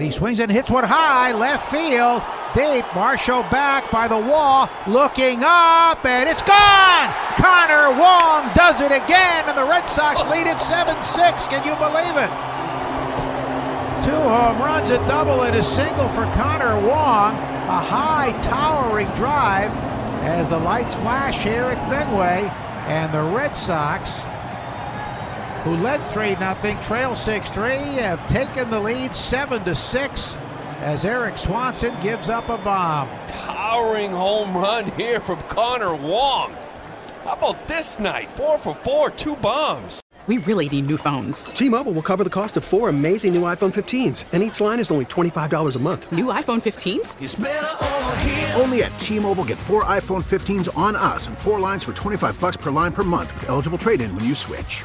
And he swings and hits one high, left field, deep. Varsho back by the wall, looking up, and it's gone! Connor Wong does it again, and the Red Sox lead it 7 6. Can you believe it? Two home runs, a double, and a single for Connor Wong. A high, towering drive as the lights flash here at Fenway, and the Red Sox who led 3 0, trail 6 3, have taken the lead 7 to 6 as Erik Swanson gives up a bomb. Towering home run here from Connor Wong. How about this night? Four for four, two bombs. We really need new phones. T-Mobile will cover the cost of four amazing new iPhone 15s, and each line is only $25 a month. New iPhone 15s? Only at T-Mobile get four iPhone 15s on us and four lines for 25 bucks per line per month with eligible trade-in when you switch.